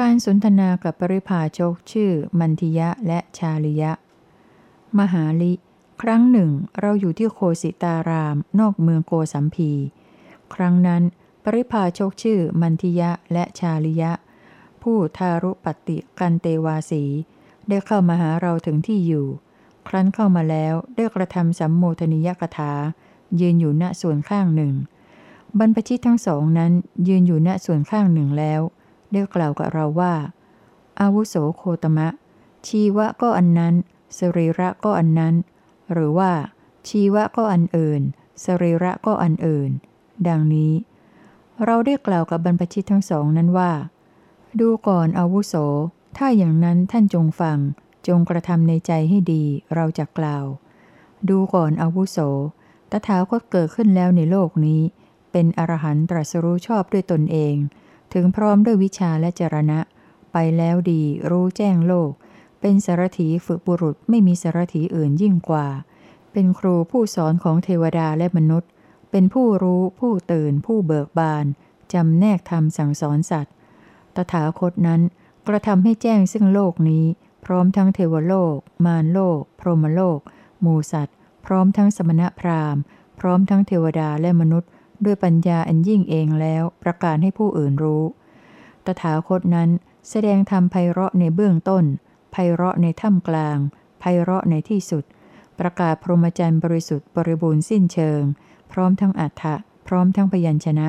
การสนทนากับปริพาชกชื่อมันทิยะและชาลิยะ มหาลิ ครั้งหนึ่ง เราอยู่ที่โคสิตาราม นอกเมืองโกสัมพี ครั้งนั้น ปริพาชกชื่อมันทิยะและชาลิยะ ผู้ทารุปติกันเตวาสี ได้เข้ามาหาเราถึงที่อยู่ ครั้นเข้ามาแล้วได้กระทำสัมโมทนิยกถา ยืนอยู่ณส่วนข้างหนึ่ง บรรพชิตทั้งสองนั้นยืนอยู่ณส่วนข้างหนึ่งแล้ว ได้กล่าวกับเราว่า อาวุโสโคตมะ ชีวะก็อันนั้น สรีระก็อันนั้น หรือว่า ชีวะก็อันอื่น สรีระก็อันอื่น ดังนี้ เราได้กล่าวกับบรรพชิตทั้งสองนั้นว่า ดูก่อนอาวุโส ถ้าอย่างนั้นท่านจงฟัง จงกระทำในใจให้ดี เราจะกล่าว ดูก่อนอาวุโส ตถาคตเกิดขึ้นแล้วในโลกนี้ เป็นอรหันตรัสรู้ชอบด้วยตนเอง ถึงพร้อมด้วยวิชาและจรณะ ไปแล้วดีรู้แจ้งโลก เป็นสารถีฝึกบุรุษไม่มีสารถีอื่นยิ่งกว่า เป็นครูผู้สอนของเทวดาและมนุษย์ เป็นผู้รู้ผู้ตื่น ผู้เบิกบานจำแนกธรรมสั่งสอนสัตว์ ตถาคตนั้นกระทำให้แจ้งซึ่งโลกนี้ พร้อมทั้งเทวโลก มารโลก พรหมโลก หมูสัตว์ พร้อมทั้งสมณพราหมณ์ พร้อมทั้งเทวดาและมนุษย์ ด้วยปัญญาอันยิ่งเองแล้วประกาศให้ผู้อื่นรู้ ตถาคตนั้นแสดงธรรมไพเราะในเบื้องต้น ไพเราะในถ้ำกลาง ไพเราะในที่สุด ประกาศพรหมจรรย์บริสุทธิ์บริบูรณ์สิ้นเชิง พร้อมทั้งอัฏฐะพร้อมทั้งพยัญชนะ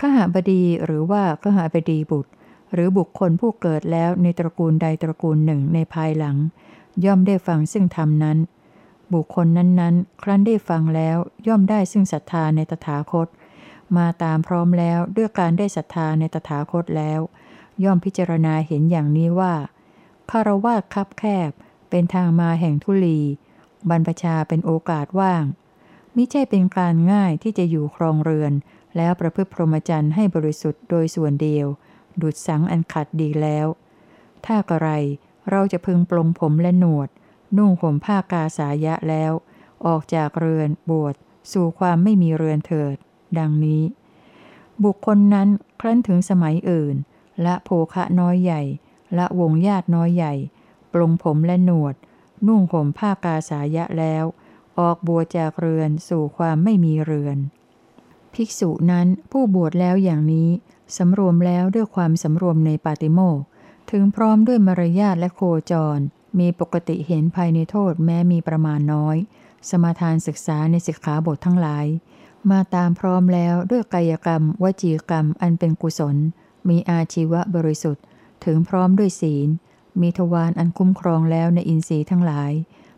ขหาบดีหรือว่าขหาบดีบุตร หรือบุคคลผู้เกิดแล้วในตระกูลใดตระกูลหนึ่งในภายหลัง ย่อมได้ฟังซึ่งธรรมนั้น บุคคลนั้นๆ ครั้นได้ฟังแล้วย่อมได้ซึ่งศรัทธาในตถาคต มาตามพร้อมแล้วด้วยการได้ศรัทธาในตถาคตแล้ว ย่อมพิจารณาเห็นอย่างนี้ว่าคารวะคับแคบ เป็นทางมาแห่งทุลี บรรพชาเป็นโอกาสว่าง มิใช่เป็นการง่ายที่จะอยู่ครองเรือน แล้วประพฤติพรหมจรรย์ให้บริสุทธิ์โดยส่วนเดียว ดุดสังอันขัดดีแล้ว ถ้ากระไรเราจะพึงปลงผมและหนวด นุ่งห่มผ้ากาสายะแล้ว ออกจากเรือนบวชสู่ความไม่มีเรือนเถิด ดังนี้ บุคคลนั้นครั้นถึงสมัยอื่น ละโภคะน้อยใหญ่ ละวงญาติน้อยใหญ่ ปลงผมและหนวด นุ่งห่มผ้ากาสายะแล้ว ออกบวชจากเรือนสู่ความไม่มีเรือน ภิกษุนั้นผู้บวชแล้วอย่างนี้สำรวมแล้วด้วยความสำรวมในปาติโมกถึงพร้อมด้วยมารยาทและโคจร มีปกติเห็นภายในโทษแม้มีประมาณน้อย สมาทานศึกษาในสิกขาบททั้งหลาย มาตามพร้อมแล้วด้วยกายกรรม วจีกรรมอันเป็นกุศล มีอาชีวะบริสุทธิ์ ถึงพร้อมด้วยศีล มีทวารอันคุ้มครองแล้วในอินทรีย์ทั้งหลาย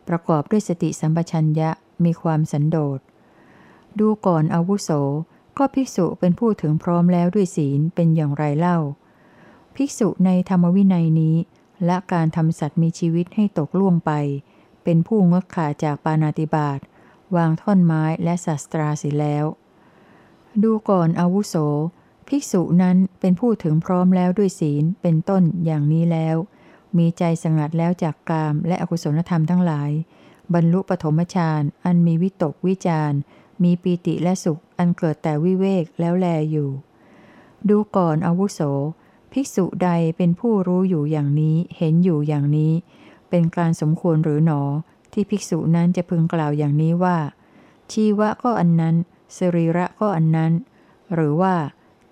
ประกอบด้วยสติสัมปชัญญะมีความสันโดษ ดูก่อนอาวุโส ก็ภิกษุเป็นผู้ถึงพร้อมแล้วด้วยศีลเป็นอย่างไรเล่า ภิกษุในธรรมวินัยนี้ และการทำสัตว์มีชีวิตให้ตกล่วงไป เป็นผู้งดขาจากปานาติบาตวางท่อนไม้และศัตราสิแล้ว ดูก่อนอาวุโส ภิกษุนั้นเป็นผู้ถึงพร้อมแล้วด้วยศีลเป็นต้นอย่างนี้แล้ว มีใจสงัดแล้วจากกามและอกุศลธรรมทั้งหลาย บรรลุปฐมฌานอันมีวิตกวิจารมีปีติและสุขอันเกิดแต่วิเวกแล้วแลอยู่ ดูก่อนอาวุโส ภิกษุใดเป็นผู้รู้อยู่อย่างนี้เห็นอยู่อย่างนี้ เป็นการสมควรหรือหนอ ที่ภิกษุนั้นจะพึงกล่าวอย่างนี้ว่า ชีวะก็อันนั้น สรีระก็อันนั้น หรือว่า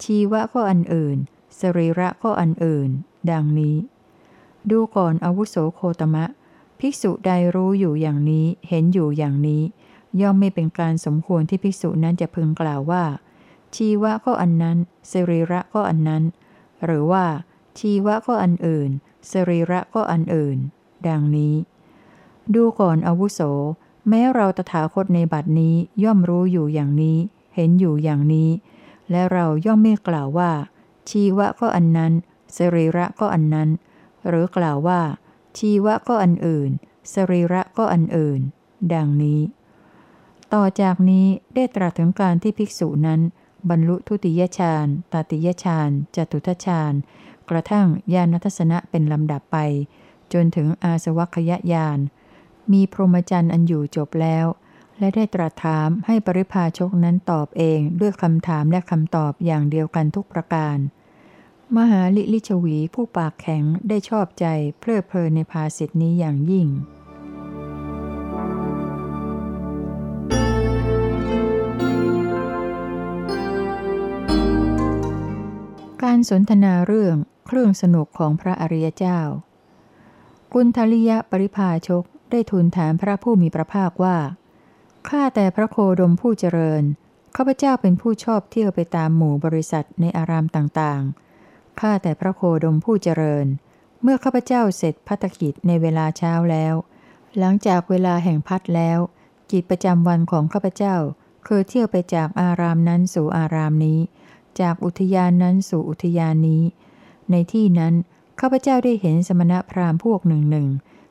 ชีวะก็อันอื่น สรีระก็อันอื่น ดังนี้ ดูก่อนอาวุโสโคตมะ ภิกษุใดรู้อยู่อย่างนี้เห็นอยู่อย่างนี้ ย่อมไม่เป็นการสมควรที่ภิกษุนั้นจะพึงกล่าวว่า ชีวะก็อันนั้น สรีระก็อันนั้น หรือว่า ชีวะก็อันอื่น สรีระก็อันอื่น ดังนี้ ดูก่อนอาวุโส แม้เราตถาคตในบัดนี้ย่อมรู้อยู่อย่างนี้ เห็นอยู่อย่างนี้ และเราย่อมไม่กล่าวว่า ชีวะก็อันนั้น สรีระก็อันนั้น หรือกล่าวว่า ชีวะก็อันอื่น สรีระก็อันอื่น ดังนี้ ต่อจากนี้ได้ตรัสถึงการที่ภิกษุนั้น บรรลุทุติยฌานตติยฌานจตุทฌานกระทั่งญาณทัศนะเป็นลำดับไป จนถึงอาสวัคยญาณมีพรหมจรรย์อันอยู่จบแล้ว และได้ตรัสถามให้ปริพาชกนั้นตอบเองด้วยคำถามและคำตอบอย่างเดียวกันทุกประการ มหาลิลิชวีผู้ปากแข็งได้ชอบใจเพลิดเพลินในภาสิทธินี้อย่างยิ่ง สนทนาเรื่องเครื่องสนุกของพระอริยเจ้า กุณทลิยะปริภาชกได้ทูลถามพระผู้มีพระภาคว่า ข้าแต่พระโคดมผู้เจริญ ข้าพเจ้าเป็นผู้ชอบเที่ยวไปตามหมู่บริษัทในอารามต่างๆ ข้าแต่พระโคดมผู้เจริญ เมื่อข้าพเจ้าเสร็จพัฒกิจในเวลาเช้าแล้ว หลังจากเวลาแห่งพัดแล้ว กิจประจำวันของข้าพเจ้า คือเที่ยวไปจากอารามนั้นสู่อารามนี้ จากอุทยานนั้นสู่อุทยานนี้ ในที่นั้นข้าพเจ้าได้เห็นสมณพราหมณ์พวกหนึ่งหนึ่ง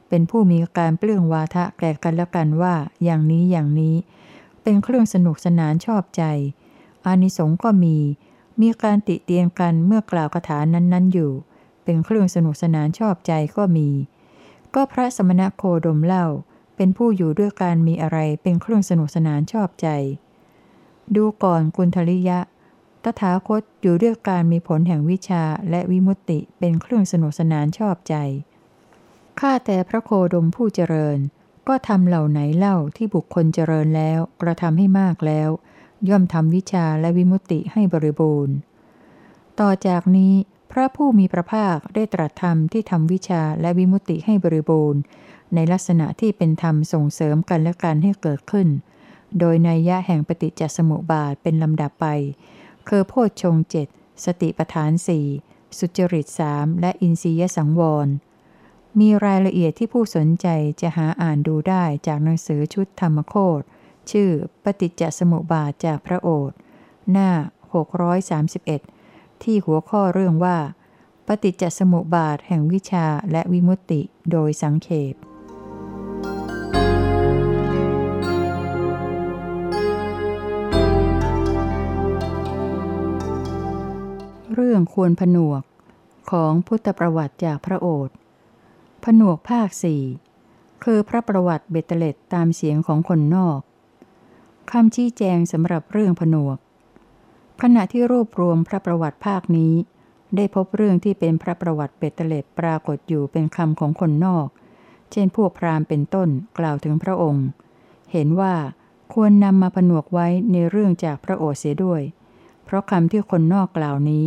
เป็นผู้มีการเปลื้องวาทะแก่กันและกันว่า อย่างนี้อย่างนี้ เป็นเครื่องสนุกสนานชอบใจ อานิสงส์ก็มี มีการติเตียนกันเมื่อกล่าวคาถานั้นๆอยู่ เป็นเครื่องสนุกสนานชอบใจก็มี ก็พระสมณโคดมเล่า เป็นผู้อยู่ด้วยการมีอะไรเป็นเครื่องสนุกสนานชอบใจ ดูก่อนกุณทริยะ ตถาคตอยู่ด้วยการมีผลแห่งวิชาและวิมุตติเป็นเครื่องสนุกสนานชอบใจ ข้าแต่พระโคดมผู้เจริญ ก็ทำเหล่าไหนเล่าที่บุคคลเจริญแล้วกระทำให้มากแล้ว ย่อมทำวิชาและวิมุตติให้บริบูรณ์ ต่อจากนี้พระผู้มีพระภาคได้ตรัสธรรมที่ทำวิชาและวิมุตติให้บริบูรณ์ ในลักษณะที่เป็นธรรมส่งเสริมกันและกันให้เกิดขึ้น โดยในยะแห่งปฏิจจสมุปบาทเป็นลำดับไป คือโพชฌงเจ็ดสติปทานสี่สุจริตสามและอินทรียสังวร มีรายละเอียดที่ผู้สนใจจะหาอ่านดูได้จากหนังสือชุดธรรมโคตชื่อปฏิจจสมุปบาทจากพระโอษฐ์หน้า 631 ที่หัวข้อเรื่องว่า ปฏิจจสมุปบาทแห่งวิชาและวิมุตติ โดยสังเขป เรื่องควรผนวกของพุทธประวัติจากพระโอษฐ์ผนวกภาคสี่คือพระประวัติเบตเตเล็ดตามเสียงของคนนอกคำชี้แจงสำหรับเรื่องผนวก ขณะที่รวบรวมพระประวัติภาคนี้ ได้พบเรื่องที่เป็นพระประวัติเบตเตเล็ดปรากฏอยู่เป็นคำของคนนอก เช่นพวกพราหมณ์เป็นต้นกล่าวถึงพระองค์ เห็นว่าควรนำมาผนวกไว้ในเรื่องจากพระโอษฐ์เสียด้วย เพราะคำที่คนนอกกล่าวนี้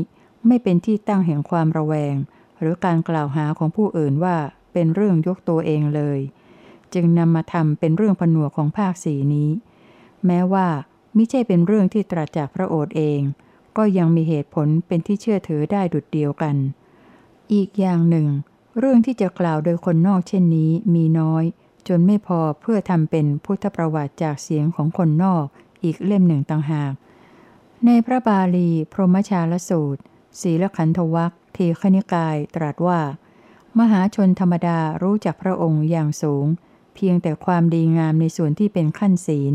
ไม่เป็นที่ตั้งแห่งความระแวง หรือการกล่าวหาของผู้อื่นว่าเป็นเรื่องยกตัวเองเลย จึงนำมาทำเป็นเรื่องผนวกของภาคสีนี้ แม้ว่ามิใช่เป็นเรื่องที่ตรัสจากพระโอษฐ์เอง ก็ยังมีเหตุผลเป็นที่เชื่อถือได้ดุดเดียวกัน อีกอย่างหนึ่ง เรื่องที่จะกล่าวโดยคนนอกเช่นนี้มีน้อย จนไม่พอเพื่อทำเป็นพุทธประวัติจากเสียงของคนนอกอีกเล่มหนึ่งต่างหาก ในพระบาลี พรหมชาลสูตร ศีลขันธวัคทีคณิกายตรัสว่า มหาชนธรรมดารู้จักพระองค์อย่างสูง เพียงแต่ความดีงามในส่วนที่เป็นขั้นศีล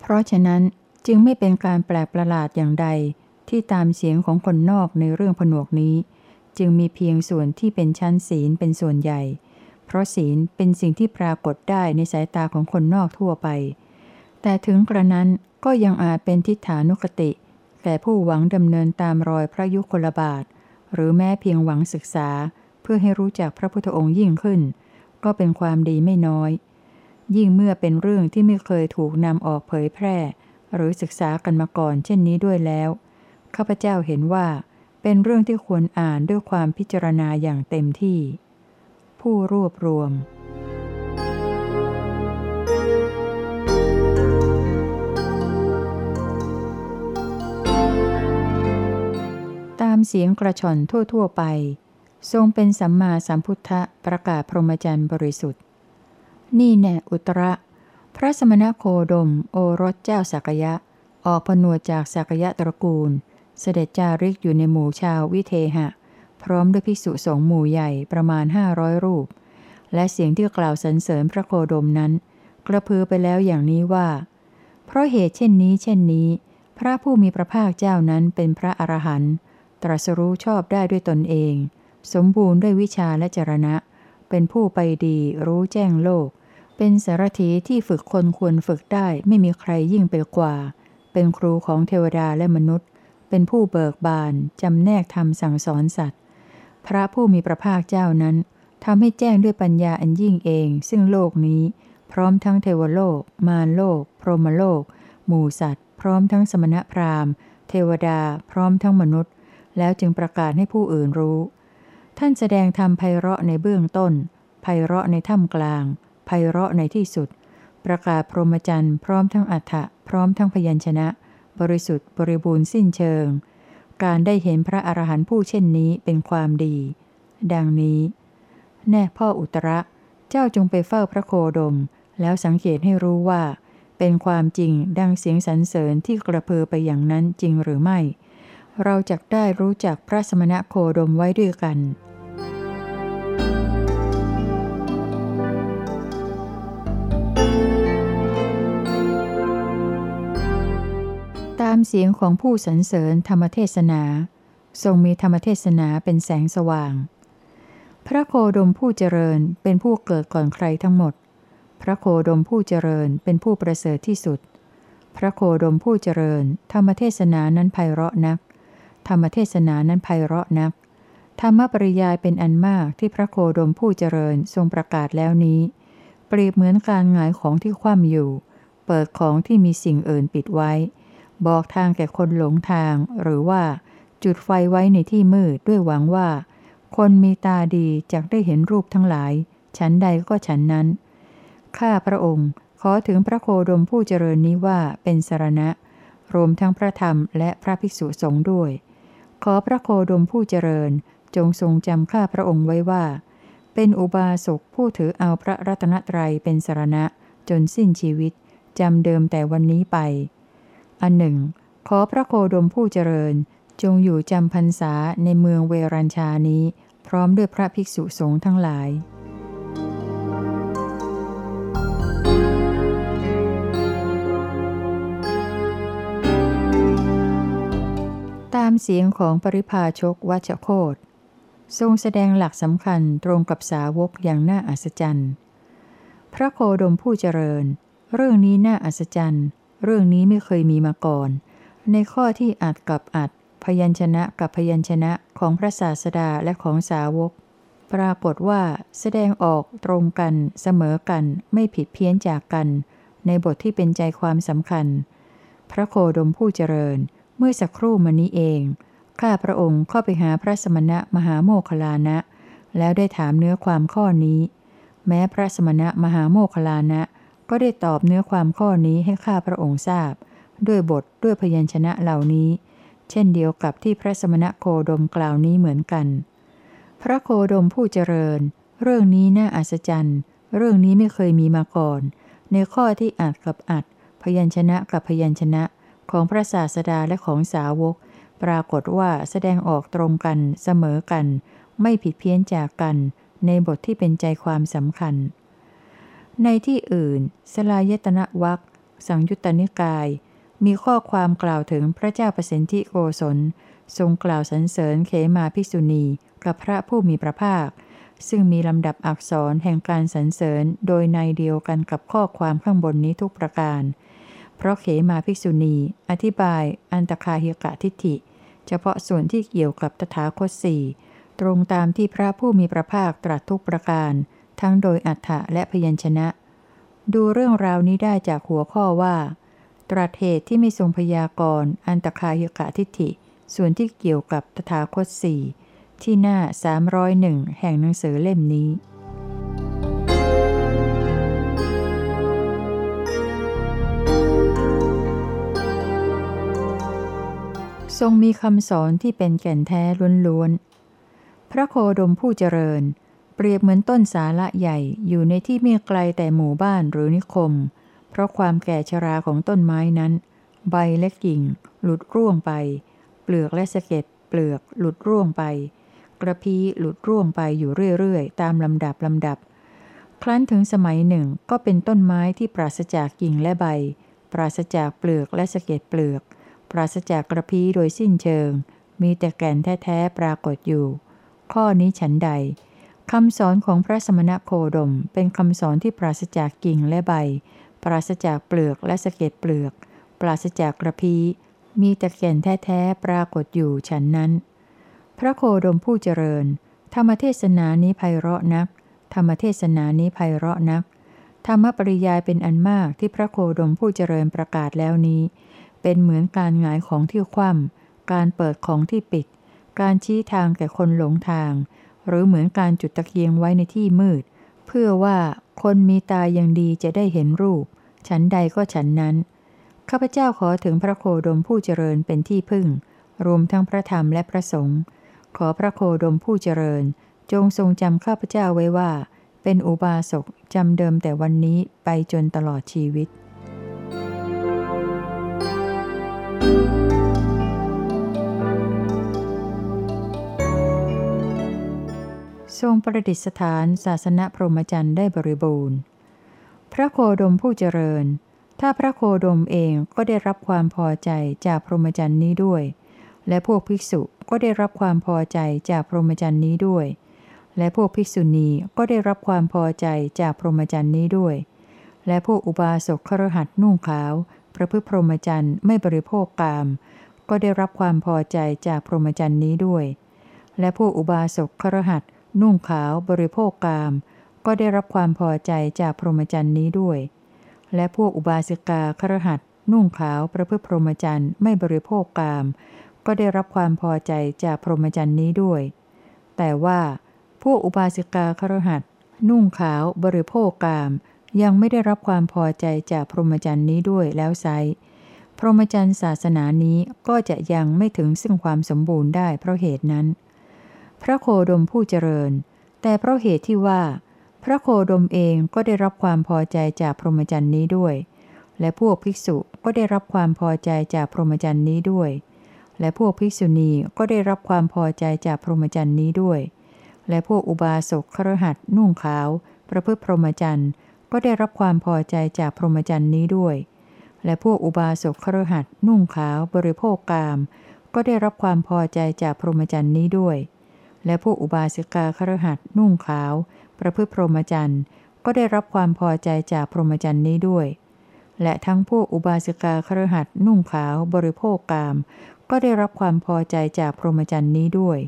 เพราะฉะนั้นจึงไม่เป็นการแปลกประหลาดอย่างใด ที่ตามเสียงของคนนอกในเรื่องผนวกนี้ จึงมีเพียงส่วนที่เป็นชั้นศีลเป็นส่วนใหญ่ เพราะศีลเป็นสิ่งที่ปรากฏได้ในสายตาของคนนอกทั่วไป แต่ถึงกระนั้นก็ยังอาจเป็นทิฏฐานุคติ แก่ผู้หวังดำเนินตามรอยพระยุคลบาท หรือแม้เพียงหวังศึกษา เพื่อให้รู้จักพระพุทธองค์ยิ่งขึ้น ก็เป็นความดีไม่น้อย ยิ่งเมื่อเป็นเรื่องที่ไม่เคยถูกนำออกเผยแพร่ หรือศึกษากันมาก่อน เช่นนี้ด้วยแล้วข้าพเจ้าเห็นว่า เป็นเรื่องที่ควรอ่านด้วยความพิจารณาอย่างเต็มที่ ผู้รวบรวม เสียงกระชอนทั่ว ๆ ไป ทรงเป็นสัมมาสัมพุทธะประกาศพรหมจรรย์บริสุทธิ์ นี่แน่อุตระ พระสมณโคดมโอรสเจ้าสักยะ ออกผนวดจากสักยะตระกูล เสด็จจาริกอยู่ในหมู่ชาววิเทหะ พร้อมด้วยภิกษุสงฆ์หมู่ใหญ่ประมาณห้าร้อยรูป และเสียงที่กล่าวสรรเสริญพระโคดมนั้น กระพือไปแล้วอย่างนี้ว่า เพราะเหตุเช่นนี้เช่นนี้ พระผู้มีพระภาคเจ้านั้นเป็นพระอรหันต์ ตรัสรู้ชอบได้ด้วยตนเอง สมบูรณ์ด้วยวิชาและจรณะ เป็นผู้ไปดีรู้แจ้งโลก เป็นสารถีที่ฝึกคนควรฝึกได้ไม่มีใครยิ่งไปกว่า เป็นครูของเทวดาและมนุษย์ เป็นผู้เบิกบานจำแนกธรรมสั่งสอนสัตว์ พระผู้มีพระภาคเจ้านั้นทำให้แจ้งด้วยปัญญาอันยิ่งเอง ซึ่งโลกนี้ พร้อมทั้งเทวโลก มารโลก พรหมโลก หมู่สัตว์ พร้อมทั้งสมณพราหมณ์ เทวดา พร้อมทั้งมนุษย์ แล้วจึงประกาศให้ผู้อื่นรู้ ท่านแสดงธรรมไพเราะในเบื้องต้น ไพเราะในถ้ำกลาง ไพเราะในที่สุด ประกาศพรหมจรรย์พร้อมทั้งอัฏฐะพร้อมทั้งพยัญชนะ บริสุทธิ์บริบูรณ์สิ้นเชิง การได้เห็นพระอรหันต์ผู้เช่นนี้เป็นความดี ดังนี้ แน่พ่ออุตระเจ้าจงไปเฝ้าพระโคดม แล้วสังเกตให้รู้ว่า เป็นความจริงดังเสียงสรรเสริญที่กระเพือไปอย่างนั้นจริงหรือไม่ เราจะได้รู้จักพระสมณะโคดมไว้ด้วยกัน ตามเสียงของผู้สรรเสริญธรรมเทศนา ทรงมีธรรมเทศนาเป็นแสงสว่าง พระโคดมผู้เจริญเป็นผู้เกิดก่อนใครทั้งหมด พระโคดมผู้เจริญเป็นผู้ประเสริฐที่สุดพระโคดมผู้เจริญ ธรรมเทศนานั้นไพเราะนัก ธรรมเทศนานั้นไพเราะนัก ธรรมปริยายเป็นอันมากที่พระโคดมผู้เจริญทรงประกาศแล้วนี้ เปรียบเหมือนการหงายของที่คว่ำอยู่ เปิดของที่มีสิ่งอื่นปิดไว้ บอกทางแก่คนหลงทาง หรือว่า จุดไฟไว้ในที่มืดด้วยหวังว่า คนมีตาดีจะได้เห็นรูปทั้งหลายฉันใดก็ฉันนั้น ข้าพระองค์ขอถึงพระโคดมผู้เจริญนี้ว่าเป็นสรณะรวมทั้งพระธรรมและพระภิกษุสงฆ์ด้วย ขอพระโคดมผู้เจริญ จงทรงจำข้าพระองค์ไว้ว่า เป็นอุบาสกผู้ถือเอาพระรัตนตรัยเป็นสารณะ จนสิ้นชีวิต จำเดิมแต่วันนี้ไป อันหนึ่ง ขอพระโคดมผู้เจริญ จงอยู่จำพรรษาในเมืองเวรัญชานี้ พร้อมด้วยพระภิกษุสงฆ์ทั้งหลายามเสียงของปริพาชกวัชโคตทรงแสดงหลักสำคัญตรงกับสาวกอย่างน่าอัศจรรย์ พระโคดมผู้เจริญ เรื่องนี้น่าอัศจรรย์ เรื่องนี้ไม่เคยมีมาก่อน ในข้อที่อัดกับอัด พยัญชนะกับพยัญชนะของพระศาสดาและของสาวก ปรากฏว่าแสดงออกตรงกันเสมอกันไม่ผิดเพี้ยนจากกัน ในบทที่เป็นใจความสำคัญ พระโคดมผู้เจริญ มื่อสักครู่มานี้เอง ข้าพระองค์เข้าไปหาพระสมณะมหาโมคลานะ แล้วได้ถามเนื้อความข้อนี้ แม้พระสมณะมหาโมคคลานะ ก็ได้ตอบเนื้อความข้อนี้ให้ข้าพระองค์ทราบ ด้วยบทด้วยพยัญชนะเหล่านี้ เช่นเดียวกับที่พระสมณะโคดมกล่าวนี้เหมือนกัน พระโคดมผู้เจริญ เรื่องนี้น่าอัศจรรย์เรื่องนี้ไม่เคยมีมาก่อน ในข้อที่อัดกับอัด พยัญชนะกับพยัญชนะ ของพระศาสดาและของสาวก ปรากฏว่าแสดงออกตรงกันเสมอกัน ไม่ผิดเพี้ยนจากกันในบทที่เป็นใจความสำคัญ ในที่อื่น สลายตนะวักสังยุตตนิกาย มีข้อความกล่าวถึงพระเจ้าประสิทธิโกศล ทรงกล่าวสรรเสริญเขมาภิกษุณีกับพระผู้มีพระภาค ซึ่งมีลำดับอักษรแห่งการสรรเสริญโดยในเดียวกันกับข้อความข้างบนนี้ทุกประการ เพราะเขมาภิกษุณี อธิบาย อันตคาหิกะทิฏฐิ เฉพาะส่วนที่เกี่ยวกับตถาคตสี่ตรงตามที่พระผู้มีพระภาคตรัสทุกประการ ทั้งโดยอัฏฐะและพยัญชนะ ดูเรื่องราวนี้ได้จากหัวข้อว่า ตรัสเหตุที่ไม่ทรงพยากรณ์อันตคาหิกะทิฏฐิ ส่วนที่เกี่ยวกับตถาคตสี่ที่หน้า 301 แห่งหนังสือเล่มนี้ ทรงมีคำสอนที่เป็นแก่นแท้ล้วนๆ พระโคดมผู้เจริญ เปรียบเหมือนต้นสาละใหญ่อยู่ในที่ไม่ไกลแต่หมู่บ้านหรือนิคม เพราะความแก่ชราของต้นไม้นั้น ใบและกิ่ง หลุดร่วงไป เปลือกและสะเก็ดเปลือกหลุดร่วงไป กระพี้หลุดร่วงไปอยู่เรื่อยๆ ตามลำดับลำดับ ครั้นถึงสมัยหนึ่งก็เป็นต้นไม้ที่ปราศจากกิ่งและใบ ปราศจากเปลือกและสะเก็ดเปลือก ปราศจากกระพี้โดยสิ้นเชิง มีแต่แก่นแท้ๆปรากฏอยู่ ข้อนี้ฉันใดคำสอนของพระสมณโคดม เป็นคำสอนที่ปราศจากกิ่งและใบ ปราศจากเปลือกและสะเก็ดเปลือก ปราศจากกระพี้มีแต่แก่นแท้ๆปรากฏอยู่ฉันนั้น พระโคดมผู้เจริญ ธรรมเทศนานี้ไพเราะนัก ธรรมเทศนานี้ไพเราะนัก ธรรมปริยายเป็นอันมากที่พระโคดมผู้เจริญประกาศแล้วนี้ เป็นเหมือนการหงายของที่คว่ำการเปิดของที่ปิด การชี้ทางแก่คนหลงทาง หรือเหมือนการจุดตะเกียงไว้ในที่มืด เพื่อว่าคนมีตายังดีจะได้เห็นรูป ฉันใดก็ฉันนั้น ข้าพเจ้าขอถึงพระโคดมผู้เจริญเป็นที่พึ่ง รวมทั้งพระธรรมและพระสงฆ์ขอพระโคดมผู้เจริญ จงทรงจำข้าพเจ้าไว้ว่า เป็นอุบาสกจำเดิมแต่วันนี้ไปจนตลอดชีวิต ทรงประดิษฐานศาสนพรหมจรรย์ได้บริบูรณ์ พระโคดมผู้เจริญ ถ้าพระโคดมเองก็ได้รับความพอใจจากพรหมจรรย์นี้ด้วย และพวกภิกษุก็ได้รับความพอใจจากพรหมจรรย์นี้ด้วย และพวกภิกษุณีก็ได้รับความพอใจจากพรหมจรรย์นี้ด้วย และพวกอุบาสกครหัสนุ่งขาวประพฤติพรหมจรรย์ไม่บริโภคกาม ก็ได้รับความพอใจจากพรหมจรรย์นี้ด้วย และพวกอุบาสกครหัส นุ่งขาวบริโภคกาม ก็ได้รับความพอใจจากพรหมจรรย์นี้ด้วย และพวกอุบาสิกาครหัสนุ่งขาวประพฤติพรหมจรรย์ไม่บริโภคกาม ก็ได้รับความพอใจจากพรหมจรรย์นี้ด้วย แต่ว่า พวกอุบาสิกาครหัสนุ่งขาวบริโภคกาม ยังไม่ได้รับความพอใจจากพรหมจรรย์นี้ด้วยแล้วไซพรหมจรรย์ศาสนานี้ก็จะยังไม่ถึงซึ่งความสมบูรณ์ได้เพราะเหตุนั้น พระโคดมผู้เจริญ แต่เพราะเหตุที่ว่า พระโคดมเองก็ได้รับความพอใจจากพรหมจรรย์นี้ด้วย และพวกภิกษุก็ได้รับความพอใจจากพรหมจรรย์นี้ด้วย และพวกภิกษุณีก็ได้รับความพอใจจากพรหมจรรย์นี้ด้วย และพวกอุบาสกครหัสนุ่งขาว ประพฤติพรหมจรรย์ก็ได้รับความพอใจจากพรหมจรรย์นี้ด้วย และพวกอุบาสกครหัสนุ่งขาวบริโภคกาม ก็ได้รับความพอใจจากพรหมจรรย์นี้ด้วย และพวกอุบาสิกาครหัสนุ่งขาว ประพฤติพรหมจรรย์ก็ได้รับความพอใจจากพรหมจรรย์นี้ด้วย และทั้งพวกอุบาสิกาครหัสนุ่งขาวบริโภคกาม ก็ได้รับความพอใจจากพรหมจรรย์นี้ด้วย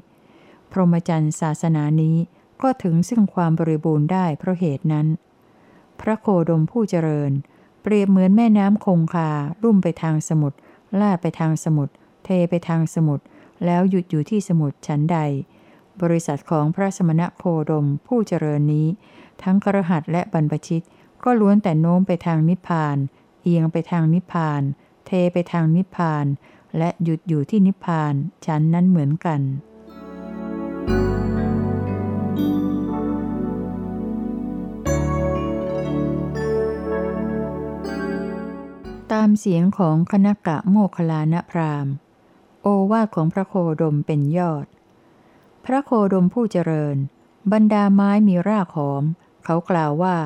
พรหมจรรย์ศาสนานี้ก็ถึงซึ่งความบริบูรณ์ได้เพราะเหตุนั้น พระโคดมผู้เจริญ เปรียบเหมือนแม่น้ำคงคาลุ่มไปทางสมุทรลาดไปทางสมุทรเทไปทางสมุทรแล้วหยุดอยู่ที่สมุทรชั้นใด บริษัทของพระสมณะโคดมผู้เจริญนี้ ทั้งกระหัสและบรรพชิต ก็ล้วนแต่โน้มไปทางนิพพาน เอียงไปทางนิพพาน เทไปทางนิพพาน และหยุดอยู่ที่นิพพานชั้นนั้นเหมือนกัน ตามเสียงของคณกะโมคคลานะพรามโอวาทของพระโคดมเป็นยอด พระโคดมผู้เจริญ บรรดาไม้มีรากหอม เขากล่าวว่า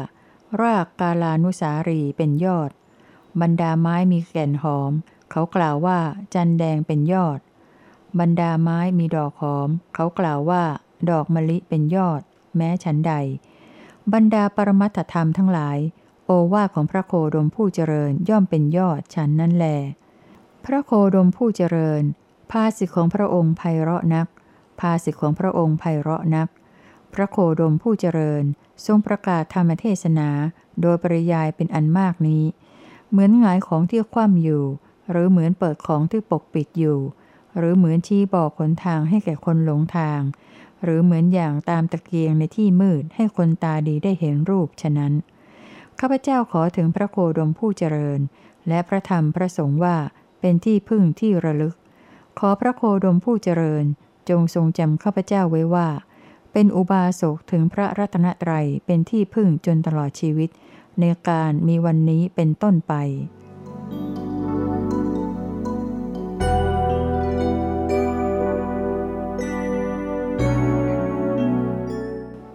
รากกาลานุสารีเป็นยอด บรรดาไม้มีแก่นหอม เขากล่าวว่า จันแดงเป็นยอด บรรดาไม้มีดอกหอม เขากล่าวว่า ดอกมะลิเป็นยอด แม้ฉันใด บรรดาปรมัตถธรรมทั้งหลาย โอวาทของพระโคดมผู้เจริญย่อมเป็นยอดฉันนั้นแล พระโคดมผู้เจริญภาสิของพระองค์ไพเราะนัก ภาสิทธิของพระองค์ไพเราะนัก พระโคดมผู้เจริญทรงประกาศธรรมเทศนาโดยปริยายเป็นอันมากนี้ เหมือนหงายของที่คว่ำอยู่ หรือเหมือนเปิดของที่ปกปิดอยู่ หรือเหมือนชี้บอกหนทางให้แก่คนหลงทาง หรือเหมือนอย่างตามตะเกียงในที่มืดให้คนตาดีได้เห็นรูปฉะนั้น ข้าพเจ้าขอถึงพระโคดมผู้เจริญ และพระธรรมพระสงฆ์ว่าเป็นที่พึ่งที่ระลึก ขอพระโคดมผู้เจริญ จงทรงจำข้าพเจ้าไว้ว่า เป็นอุบาสกถึงพระรัตนตรัยเป็นที่พึ่งจนตลอดชีวิต ในการมีวันนี้เป็นต้นไป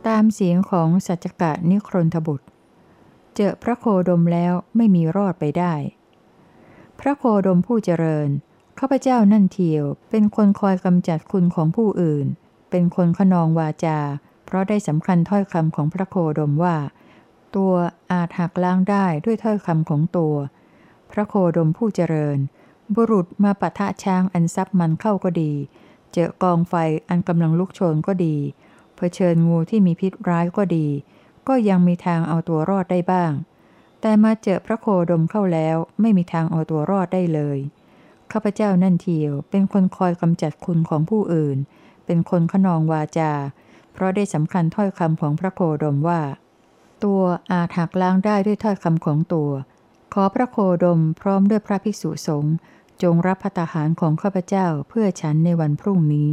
ตามเสียงของสัจจกะนิครนทบุตร เจอพระโคดมแล้วไม่มีรอดไปได้ พระโคดมผู้เจริญ ข้าพเจ้านั่นเทียว เป็นคนคอยกำจัดคุณของผู้อื่น เป็นคนขนองวาจา เพราะได้สำคัญถ้อยคำของพระโคดมว่า ตัวอาจหักล้างได้ด้วยถ้อยคำของตัว พระโคดมผู้เจริญ บุรุษมาปะทะช้างอันซับมันเข้าก็ดี เจอกองไฟอันกำลังลุกโชนก็ดี เผชิญงูที่มีพิษร้ายก็ดี ก็ยังมีทางเอาตัวรอดได้บ้าง แต่มาเจอพระโคดมเข้าแล้วไม่มีทางเอาตัวรอดได้เลย ข้าพเจ้านั่นเทียว เป็นคนคอยกำจัดคุณของผู้อื่น เป็นคนขนองวาจา เพราะได้สำคัญถ้อยคำของพระโคดมว่า ตัวอาจหักล้างได้ด้วยถ้อยคำของตัว ขอพระโคดมพร้อมด้วยพระภิกษุสงฆ์จงรับพัตหารของข้าพเจ้าเพื่อฉันในวันพรุ่งนี้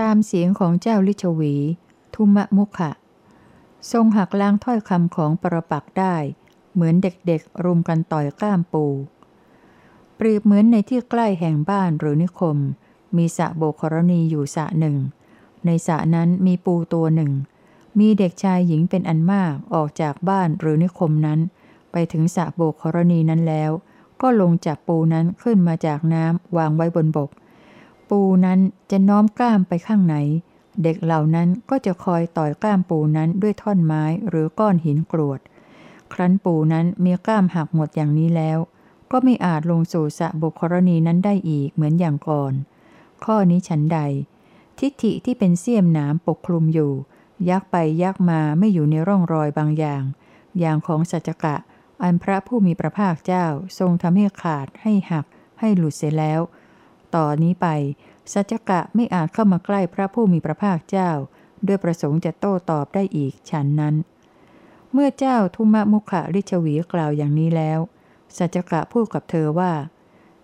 ตามเสียงของเจ้าลิชวี ทุมะมุขะ ทรงหักล้างถ้อยคำของปรปักได้ เหมือนเด็กๆ รุมกันต่อยก้ามปู เปรียบเหมือนในที่ใกล้แห่งบ้านหรือนิคม มีสระโบกรณีอยู่สระหนึ่ง ในสระนั้นมีปูตัวหนึ่ง มีเด็กชายหญิงเป็นอันมากออกจากบ้านหรือนิคมนั้น ไปถึงสระโบกครณีนั้นแล้ว ก็ลงจากปูนั้นขึ้นมาจากน้ำวางไว้บนบก ปูนั้นจะน้อมกล้ามไปข้างไหน เด็กเหล่านั้นก็จะคอยต่อยกล้ามปูนั้นด้วยท่อนไม้หรือก้อนหินกรวด ครั้นปูนั้นมีกล้ามหักหมดอย่างนี้แล้ว ก็ไม่อาจลงสู่สะบกครณีนั้นได้อีกเหมือนอย่างก่อน ข้อนี้ฉันใด ทิฏฐิที่เป็นเสี้ยมหนามปกคลุมอยู่ ยักไปยักมาไม่อยู่ในร่องรอยบางอย่าง อย่างของสัจกะ อันพระผู้มีพระภาคเจ้าทรงทำให้ขาดให้หัก ให้หลุดเสียแล้ว ต่อนนี้ไป สัจกะไม่อาจเข้ามาใกล้พระผู้มีพระภาคเจ้า ด้วยประสงค์จะโต้ตอบได้อีกฉันนั้น เมื่อเจ้าทุมะมุขะริชวีกล่าวอย่างนี้แล้ว สัจกะพูดกับเธอว่า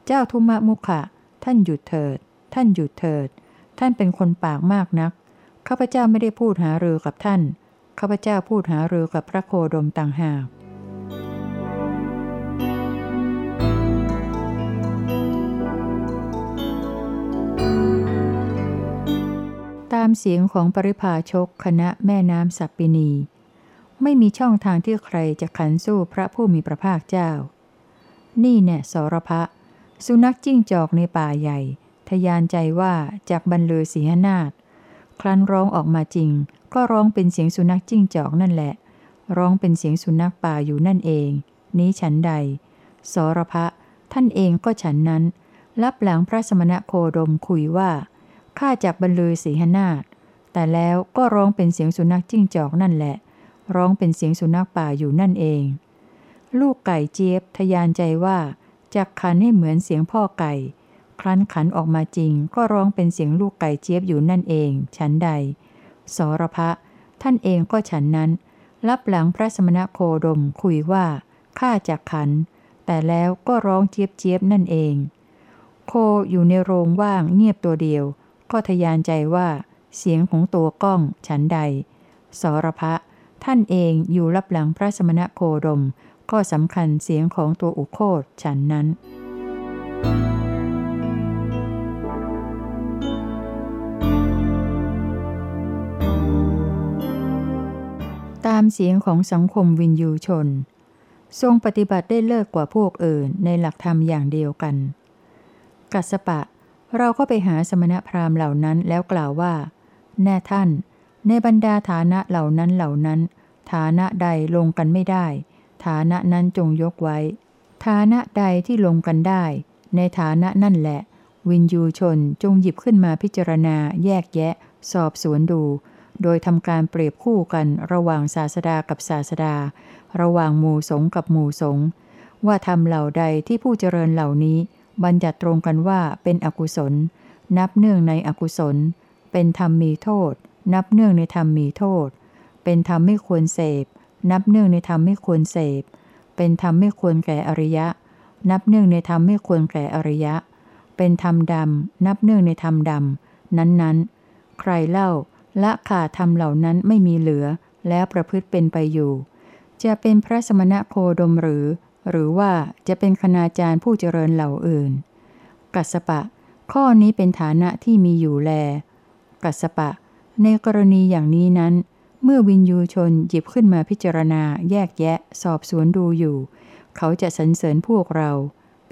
เจ้าทุมะมุขะ ท่านหยุดเถิด ท่านหยุดเถิด ท่านเป็นคนปากมากนักข้าพเจ้าไม่ได้พูดหาเรือกับท่านข้าพเจ้าพูดหาเรือกับพระโคดมต่างหากามเสียงของปริพาชกคณะแม่น้ำสัปปินี ไม่มีช่องทางที่ใครจะขันสู้พระผู้มีพระภาคเจ้า นี่แน่สรพะ สุนัขจิ้งจอกในป่าใหญ่ ทยานใจว่าจากบรรลือสีหนาฏครั้นร้องออกมาจริง ก็ร้องเป็นเสียงสุนัขจิ้งจอกนั่นแหละ ร้องเป็นเสียงสุนัขป่าอยู่นั่นเอง นี้ฉันใด สรพะ ท่านเองก็ฉันนั้น รับหลังพระสมณะโคดมคุยว่า ข้าจากบรรลือสีหนาฏแต่แล้วก็ร้องเป็นเสียงสุนัขจิ้งจอกนั่นแหละ ร้องเป็นเสียงสุนัขป่าอยู่นั่นเอง ลูกไก่เจี๊ยบทยานใจว่าจากคันให้เหมือนเสียงพ่อไก่ ครั้นขันออกมาจริง ก็ร้องเป็นเสียงลูกไก่เจี๊ยบอยู่นั่นเอง ฉันใด สรพะ ท่านเองก็ฉันนั้น รับหลังพระสมณโคดมคุยว่าข้าจากขัน แต่แล้วก็ร้องเจี๊ยบเจี๊ยบนั่นเอง โคอยู่ในโรงว่างเงียบตัวเดียว ก็ทยานใจว่า เสียงของตัวก้องฉันใด สรพะ ท่านเองอยู่รับหลังพระสมณโคดม ก็สำคัญเสียงของตัวอุโคตฉันนั้น ตามเสียงของสังคมวินยูชน ทรงปฏิบัติได้เลิกกว่าพวกอื่นในหลักธรรมอย่างเดียวกัน กัสปะ เราก็ไปหาสมณพราหมณ์เหล่านั้นแล้วกล่าวว่า แน่ท่าน ในบรรดาฐานะเหล่านั้นเหล่านั้น ฐานะใดลงกันไม่ได้ ฐานะนั้นจงยกไว้ ฐานะใดที่ลงกันได้ ในฐานะนั่นแหละ วินยูชนจงหยิบขึ้นมาพิจารณาแยกแยะ สอบสวนดู โดยทำการเปรียบคู่กันระหว่างศาสดากับศาสดา ระหว่างหมู่สงกับหมู่สงว่าทำเหล่าใดที่ผู้เจริญเหล่านี้ บัญญัติตรงกันว่าเป็นอกุศล นับเนื่องในอกุศล เป็นธรรมมีโทษ นับเนื่องในธรรมมีโทษ เป็นธรรมไม่ควรเสพ นับเนื่องในธรรมไม่ควรเสพ เป็นธรรมไม่ควรแก่อริยะ นับเนื่องในธรรมไม่ควรแก่อริยะ เป็นธรรมดำนับเนื่องในธรรมดำนั้นๆ ใครเล่าละขาดธรรมเหล่านั้นไม่มีเหลือ แล้วประพฤติเป็นไปอยู่ จะเป็นพระสมณะโคดมหรือ หรือว่าจะเป็นคณาจารย์ผู้เจริญเหล่าอื่น กัสปะ ข้อนี้เป็นฐานะที่มีอยู่แล กัสปะ ในกรณีอย่างนี้นั้น เมื่อวินยูชนหยิบขึ้นมาพิจารณาแยกแยะ สอบสวนดูอยู่ เขาจะสรรเสริญพวกเรา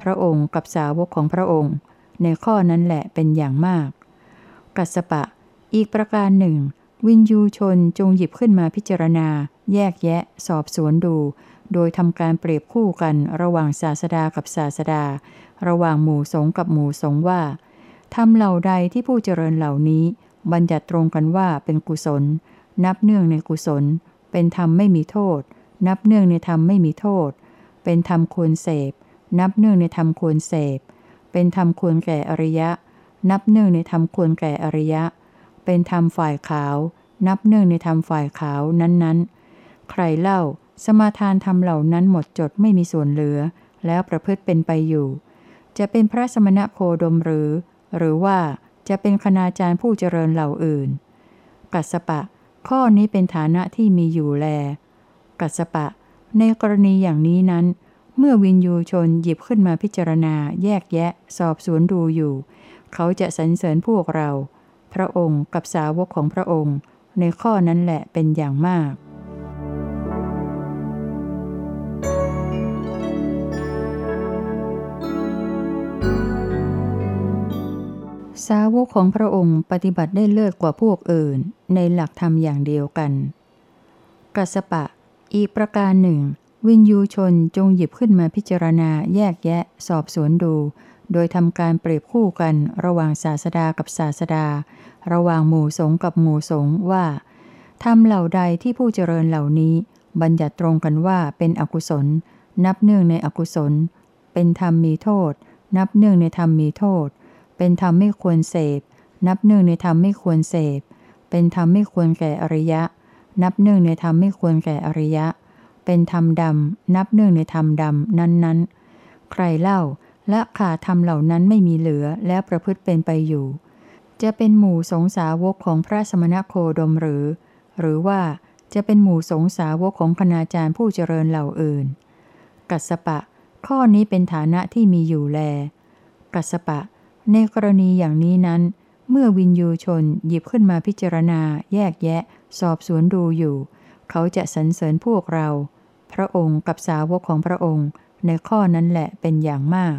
พระองค์กับสาวกของพระองค์ ในข้อนั้นแหละเป็นอย่างมาก กัสปะ อีกประการหนึ่ง วินยูชนจงหยิบขึ้นมาพิจารณา แยกแยะ สอบสวนดู โดยทำการเปรียบคู่กันระหว่างศาสดากับศาสดา ระหว่างหมู่สงกับหมู่สงว่าทำเหล่าใดที่ผู้เจริญเหล่านี้ บัญญัติตรงกันว่าเป็นกุศล นับเนื่องในกุศล เป็นธรรมไม่มีโทษ นับเนื่องในธรรมไม่มีโทษ เป็นธรรมควรเสพ นับเนื่องในธรรมควรเสพ เป็นธรรมควรแก่อริยะ นับเนื่องในธรรมควรแก่อริยะ เป็นธรรมฝ่ายขาว นับเนื่องในธรรมฝ่ายขาวนั้นๆ ใครเล่า สมาทานธรรมเหล่านั้นหมดจดไม่มีส่วนเหลือ แล้วประพฤติเป็นไปอยู่ จะเป็นพระสมณะโคดมหรือ หรือว่าจะเป็นคณาจารย์ผู้เจริญเหล่าอื่น กัสปะ ข้อนี้เป็นฐานะที่มีอยู่แล กัสปะ ในกรณีอย่างนี้นั้น เมื่อวินยูชนหยิบขึ้นมาพิจารณา แยกแยะ สอบสวนดูอยู่ เขาจะสรรเสริญพวกเรา พระองค์กับสาวกของพระองค์ ในข้อนั้นแหละเป็นอย่างมาก สาวกของพระองค์ปฏิบัติได้เลิศกว่าพวกอื่น ในหลักธรรมอย่างเดียวกัน กัสปะ อีกประการหนึ่ง วินยูชนจงหยิบขึ้นมาพิจารณาแยกแยะ สอบสวนดู โดยทำการเปรียบคู่กันระหว่างศาสดากับศาสดา ระหว่างหมู่สงกับหมู่สงว่าทำเหล่าใดที่ผู้เจริญเหล่านี้ บัญญัติตรงกันว่าเป็นอกุศล นับเนื่องในอกุศล เป็นธรรมมีโทษ นับเนื่องในธรรมมีโทษ เป็นธรรมไม่ควรเสพ นับเนื่งในธรรมไม่ควรเสพ เป็นธรรมไม่ควรแก่อริยะ นับเนื่งในธรรมไม่ควรแก่อริยะ เป็นธรรมดำ นับเนื่งในธรรมดำนั้นๆ ใครเล่าและขาธรรมเหล่านั้นไม่มีเหลือแล้วประพฤติเป็นไปอยู่ จะเป็นหมู่สงสาวกของพระสมณโคดมหรือ หรือว่าจะเป็นหมู่สงสาวกของคณาจารย์ผู้เจริญเหล่าอื่น กัสปะ ข้อนี้เป็นฐานะที่มีอยู่แล กัสปะ ในกรณีอย่างนี้นั้น เมื่อวินยูชนหยิบขึ้นมาพิจารณา แยกแยะ สอบสวนดูอยู่ เขาจะสรรเสริญพวกเรา พระองค์กับสาวกของพระองค์ในข้อนั้นแหละเป็นอย่างมาก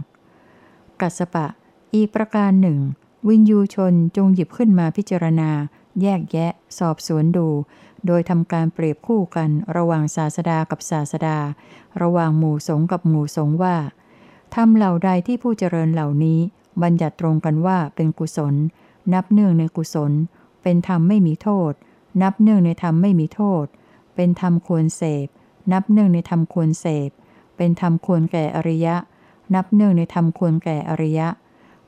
กัสปะ อีกประการหนึ่ง วินยูชนจงหยิบขึ้นมาพิจารณา แยกแยะ สอบสวนดู โดยทำการเปรียบคู่กันระหว่างศาสดากับศาสดา ระหว่างหมู่สงกับหมู่สงว่าทำเหล่าใดที่ผู้เจริญเหล่านี้ บัญญัติตรงกันว่าเป็นกุศล นับเนื่องในกุศล เป็นธรรมไม่มีโทษ นับเนื่องในธรรมไม่มีโทษ เป็นธรรมควรเสพ นับเนื่องในธรรมควรเสพ เป็นธรรมควรแก่อริยะ นับเนื่องในธรรมควรแก่อริยะ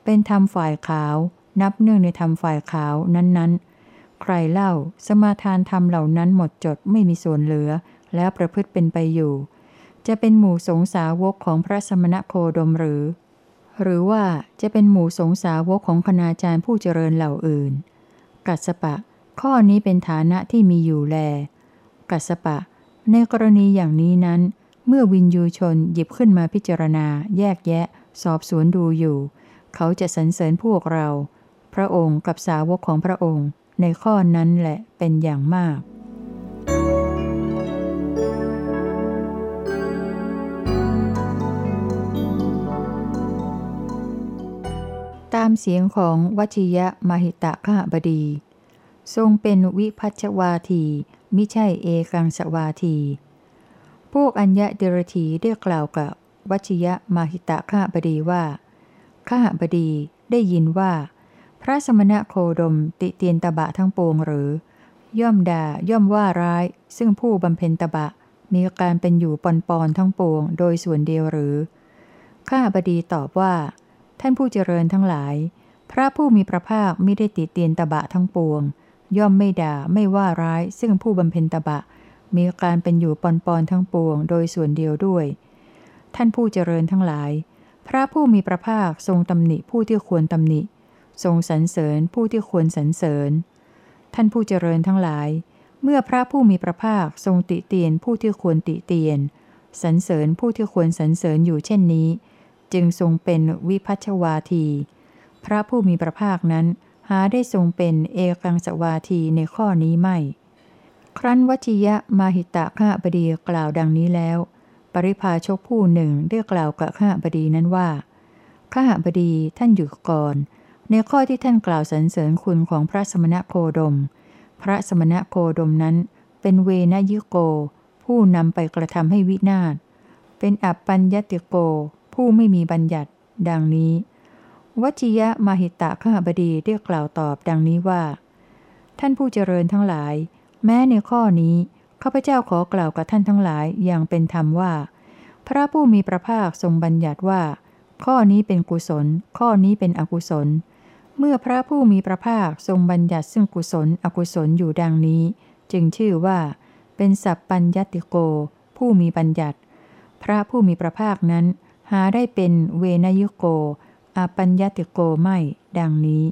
เป็นธรรมฝ่ายขาว นับเนื่องในธรรมฝ่ายขาวนั้นๆ ใครเล่าสมาทานธรรมเหล่านั้นหมดจดไม่มีส่วนเหลือ แล้วประพฤติเป็นไปอยู่ จะเป็นหมู่สงสาวกของพระสมณโคดมหรือ หรือว่าจะเป็นหมู่สงสาวกของคณาจารย์ผู้เจริญเหล่าอื่น กัสปะ ข้อนี้เป็นฐานะที่มีอยู่แล กัสปะ ในกรณีอย่างนี้นั้น เมื่อวินยูชนหยิบขึ้นมาพิจารณา แยกแยะ สอบสวนดูอยู่ เขาจะสรรเสริญพวกเรา พระองค์กับสาวกของพระองค์ ในข้อนั้นแหละเป็นอย่างมากามเสียงของวชิยะมหิตะขหบดี ทรงเป็นวิพัชวาทีมิใช่เอกังสวาที พวกอัญญะเดรธีได้กล่าวกับวชิยะมหิตะขหบดีว่าขหบดีได้ยินว่า พระสมณะโคดมติเตียนตบะทั้งปวงหรือ ย่อมด่าย่อมว่าร้าย ซึ่งผู้บำเพ็ญตบะมีการเป็นอยู่ปอนปอนทั้งปวง โดยส่วนเดียวหรือ ข้าบดีตอบว่า ท่านผู้เจริญทั้งหลาย พระผู้มีพระภาคไม่ได้ติเตียนตบะทั้งปวง ย่อมไม่ด่าไม่ว่าร้าย ซึ่งผู้บำเพ็ญตบะ มีการเป็นอยู่ปอนปอนทั้งปวง โดยส่วนเดียวด้วย ท่านผู้เจริญทั้งหลาย พระผู้มีพระภาคทรงตำหนิผู้ที่ควรตำหนิ ทรงสรรเสริญผู้ที่ควรสรรเสริญ ท่านผู้เจริญทั้งหลาย เมื่อพระผู้มีพระภาคทรงติเตียนผู้ที่ควรติเตียนสรรเสริญผู้ที่ควรสรรเสริญอยู่เช่นนี้ จึงทรงเป็นวิพัชวาที พระผู้มีพระภาคนั้น หาได้ทรงเป็นเอกังสวาทีในข้อนี้ไม่ ครั้นวชิยะมาหิตะข้าบดีกล่าวดังนี้แล้ว ปริพาชกผู้หนึ่งได้กล่าวกับข้าบดีนั้นว่าข้าบดีท่านอยู่ก่อน ในข้อที่ท่านกล่าวสรรเสริญคุณของพระสมณโคดม พระสมณโคดมนั้น เป็นเวนยิโก ผู้นำไปกระทำให้วินาศเป็นอัปปัญญติโก ผู้ไม่มีบัญญัติ ดังนี้ วัชิยะมาหิตะขหบดีได้กล่าวตอบดังนี้ว่า ท่านผู้เจริญทั้งหลาย แม้ในข้อนี้ข้าพเจ้าขอกล่าวกับท่านทั้งหลายอย่างเป็นธรรมว่า พระผู้มีพระภาคทรงบัญญัติว่า ข้อนี้เป็นกุศล ข้อนี้เป็นอกุศล เมื่อพระผู้มีพระภาคทรงบัญญัติซึ่งกุศล อกุศลอยู่ดังนี้ จึงชื่อว่า เป็นสัพปัญญติโก ผู้มีบัญญัติ พระผู้มีพระภาคนั้น หาได้เป็นเวนยุโกอาปัญญติโกไม่ ดังนี้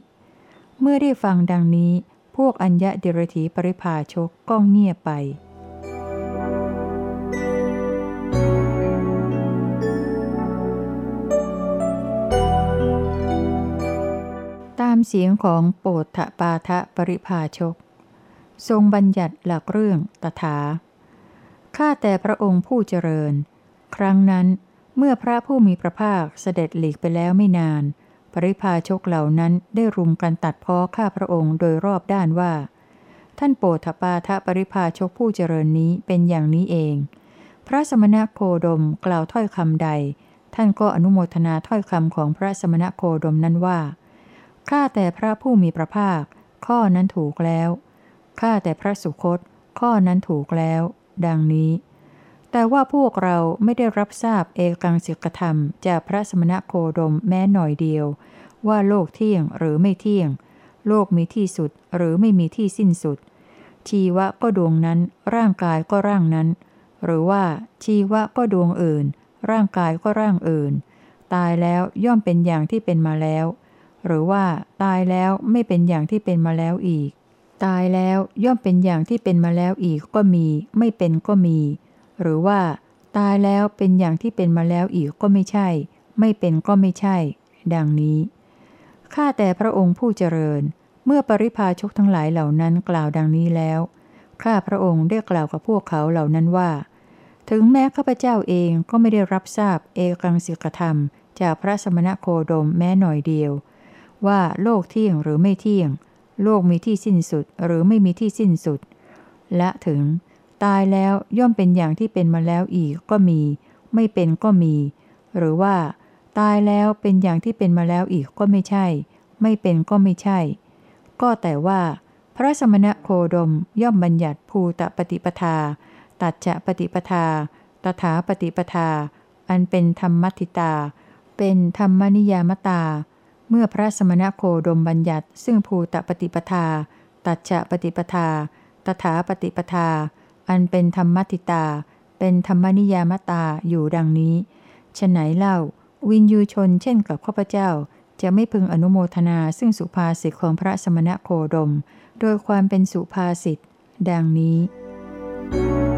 เมื่อได้ฟังดังนี้ พวกอัญญะเดรถีปริภาชกก็เงียบไป ตามเสียงของโปธปาทะปริภาชก ทรงบัญญัติหลักเรื่องตถาข้าแต่พระองค์ผู้เจริญ ครั้งนั้น เมื่อพระผู้มีพระภาคเสด็จหลีกไปแล้วไม่นาน ปริพาชกเหล่านั้นได้รุมกันตัดพ้อข้าพระองค์โดยรอบด้านว่า ท่านโปธปาทะปริพาชกผู้เจริญนี้เป็นอย่างนี้เอง พระสมณโคดมกล่าวถ้อยคำใด ท่านก็อนุโมทนาถ้อยคำของพระสมณโคดมนั้นว่าข้าแต่พระผู้มีพระภาค ข้อนั้นถูกแล้วข้าแต่พระสุคต ข้อนั้นถูกแล้ว ดังนี้ แต่ว่าพวกเราไม่ได้รับทราบเอกังสิกธรรม จากพระสมณโคดมแม้หน่อยเดียว ว่าโลกเที่ยงหรือไม่เที่ยง โลกมีที่สุดหรือไม่มีที่สิ้นสุด ชีวะก็ดวงนั้น ร่างกายก็ร่างนั้น หรือว่าชีวะก็ดวงอื่น ร่างกายก็ร่างอื่น ตายแล้วย่อมเป็นอย่างที่เป็นมาแล้ว หรือว่าตายแล้วไม่เป็นอย่างที่เป็นมาแล้วอีก ตายแล้วย่อมเป็นอย่างที่เป็นมาแล้วอีกก็มี ไม่เป็นก็มี หรือว่า ตายแล้วเป็นอย่างที่เป็นมาแล้วอีกก็ไม่ใช่ ไม่เป็นก็ไม่ใช่ ดังนี้ ข้าแต่พระองค์ผู้เจริญ เมื่อปริพาชกทั้งหลายเหล่านั้นกล่าวดังนี้แล้ว ข้าพระองค์ได้กล่าวกับพวกเขาเหล่านั้นว่า ถึงแม้ข้าพเจ้าเองก็ไม่ได้รับทราบเอกังสิกธรรม จากพระสมณโคดมแม้หน่อยเดียว ว่าโลกเที่ยงหรือไม่เที่ยง โลกมีที่สิ้นสุดหรือไม่มีที่สิ้นสุด และถึง ตายแล้วย่อมเป็นอย่างที่เป็นมาแล้วอีกก็มี ไม่เป็นก็มี หรือว่า ตายแล้วเป็นอย่างที่เป็นมาแล้วอีกก็ไม่ใช่ ไม่เป็นก็ไม่ใช่ ก็แต่ว่า พระสมณโคดมย่อมบัญญัติภูตปฏิปทา ตัดจะปฏิปทา ตถาปฏิปทา อันเป็นธรรมัติตา เป็นธรรมนิยามตา เมื่อพระสมณโคดมบัญญัติ ซึ่งภูตปฏิปทา ตัดจะปฏิปทา ตถาปฏิปทา อันเป็นธรรมติตา เป็นธรรมนิยามตาอยู่ดังนี้ฉไหนเล่า วินยูชนเช่นกับข้าพเจ้า จะไม่พึงอนุโมทนาซึ่งสุภาษิตของพระสมณโคดม โดยความเป็นสุภาษิตดังนี้